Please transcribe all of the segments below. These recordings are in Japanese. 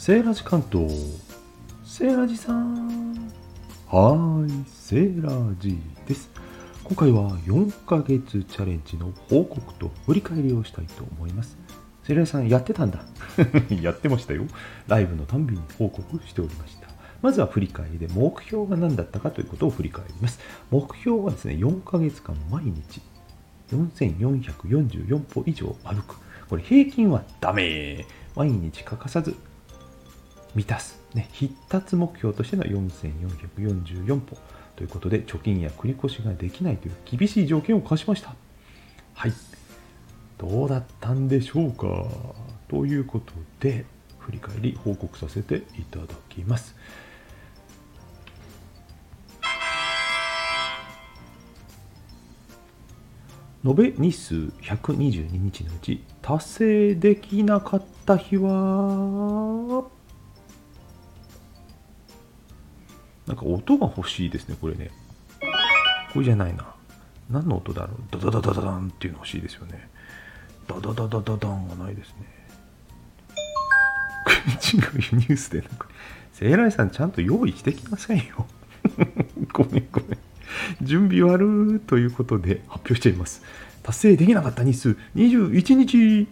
セーラジ関東セーラジさんはいセーラジです。今回は4ヶ月チャレンジの報告と振り返りをしたいと思います。セーラジさんやってたんだ。やってましたよ。ライブのたんびに報告しておりました。まずは振り返りで目標が何だったかということを振り返ります。目標はですね4ヶ月間毎日4444歩以上歩く。これ平均はダメ。毎日欠かさず満たす、ね、必達目標としての4444歩ということで貯金や繰り越しができないという厳しい条件を課しました。はい。どうだったんでしょうか？ということで振り返り報告させていただきます。延べ日数122日のうち達成できなかった日は？なんか音が欲しいですねこれね。これじゃないな。何の音だろう。ダダダダダンっていうの欲しいですよね。ダダダダダダンがないですね。違うニュースでなんかセイライさんちゃんと用意してきなさいよ。ごめんごめん。準備悪ということで発表しちゃいます。達成できなかった日数21日。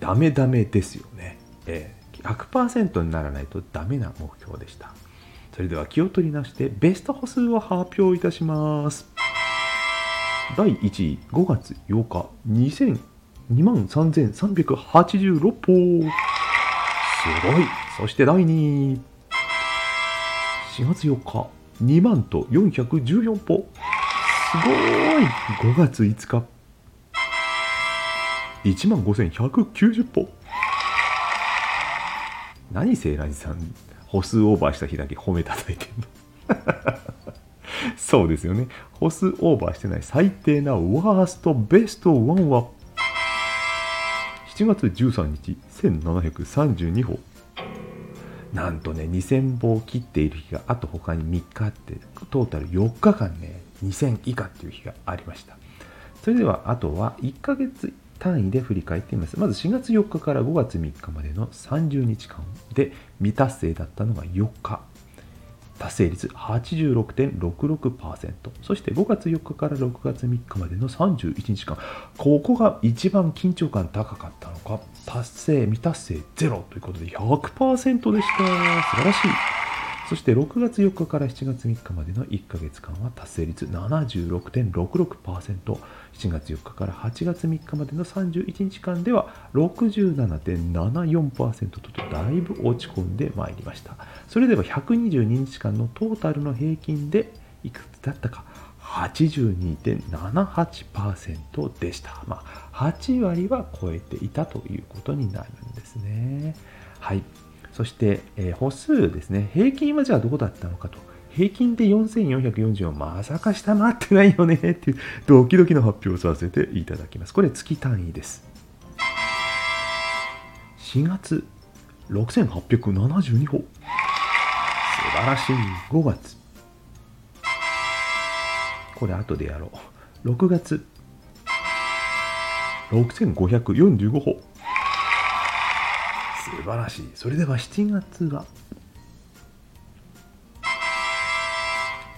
ダメダメですよね、えー、100%にならないとダメな目標でした。それでは気を取り直してベスト歩数を発表いたします。第1位5月8日2000 2万3386歩。すごい。そして第2位4月4日2万と414歩。すごい。5月5日1万5190歩。何セーラジさん歩数オーバーした日だけ褒めたたいてんの？そうですよね。歩数オーバーしてない最低なワーストベスト1は？7月13日1732歩なんとね2000歩を切っている日があと他に3日あってトータル4日間ね2000以下っていう日がありました。それではあとは1ヶ月単位で振り返ってみます。まず4月4日から5月3日までの30日間で未達成だったのが4日。達成率86.66%そして5月4日から6月3日までの31日間。ここが一番緊張感高かったのか。達成未達成ゼロということで100%でした。素晴らしい。そして6月4日から7月3日までの1ヶ月間は達成率76.66%、7月4日から8月3日までの31日間では67.74%とだいぶ落ち込んでまいりました。それでは122日間のトータルの平均でいくつだったか82.78%でした。まあ、8割は超えていたということになるんですね。はい。そして、えー、歩数ですね。平均はじゃあどこだったのかと。平均で4440をまさか下回ってないよねっていうドキドキの発表をさせていただきます。これ月単位です。4月6872歩。素晴らしい。5月。これ後でやろう。6月。6545歩。晴らしい。それでは7月は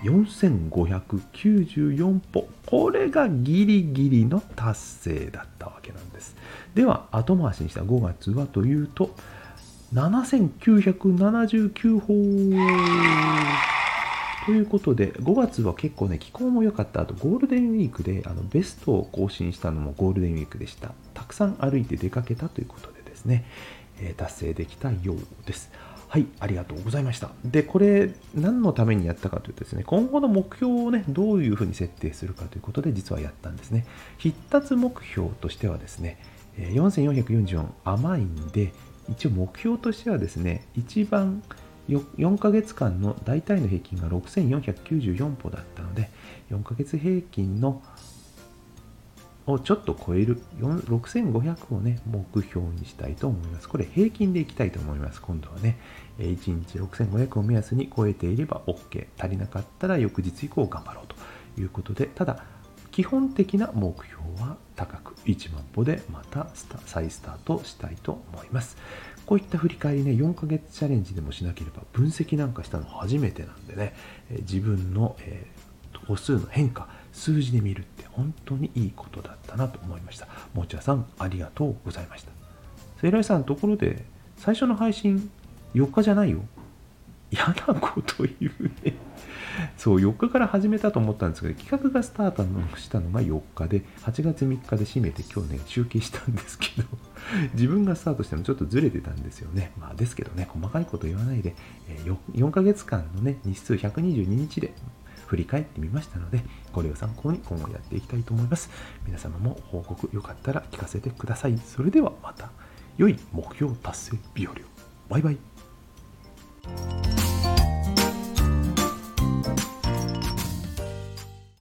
4594歩。これがギリギリの達成だったわけなんです。では、後回しにした5月はというと、7979歩。ということで、5月は結構ね、気候も良かった。あと、ゴールデンウィークであのベストを更新したのもゴールデンウィークでした。たくさん歩いて出かけたということでですね、達成できたようです。はい、ありがとうございました。で、これ、何のためにやったかというとですね、今後の目標をね、どういうふうに設定するかということで、実はやったんですね。必達目標としてはですね、4444甘いんで、一応目標としてはですね、一番4ヶ月間の大体の平均が6494歩だったので、4ヶ月平均のをちょっと超える6500をね、目標にしたいと思います。これ平均でいきたいと思います。今度はね、1日6500を目安に超えていれば OK。足りなかったら翌日以降頑張ろうということで、ただ、基本的な目標は高く1万歩でまた再スタートしたいと思います。こういった振り返りね4ヶ月チャレンジでもしなければ分析なんかしたの初めてなんでね、自分の、え歩数の変化数字で見る本当にいいことだったなと思いました。もちゃさんありがとうございました。セイライさんところで最初の配信4日じゃないよ。嫌なこと言うね。そう4日から始めたと思ったんですけど企画がスタートしたのが4日で8月3日で締めて今日ね集計したんですけど自分がスタートしてもちょっとずれてたんですよね。まあですけどね細かいこと言わないで 4, 4ヶ月間のね日数122日で振り返ってみましたのでこれを参考に今後やっていきたいと思います。皆様も報告よかったら聞かせてください。それではまた。良い目標達成日和を。バイバイ。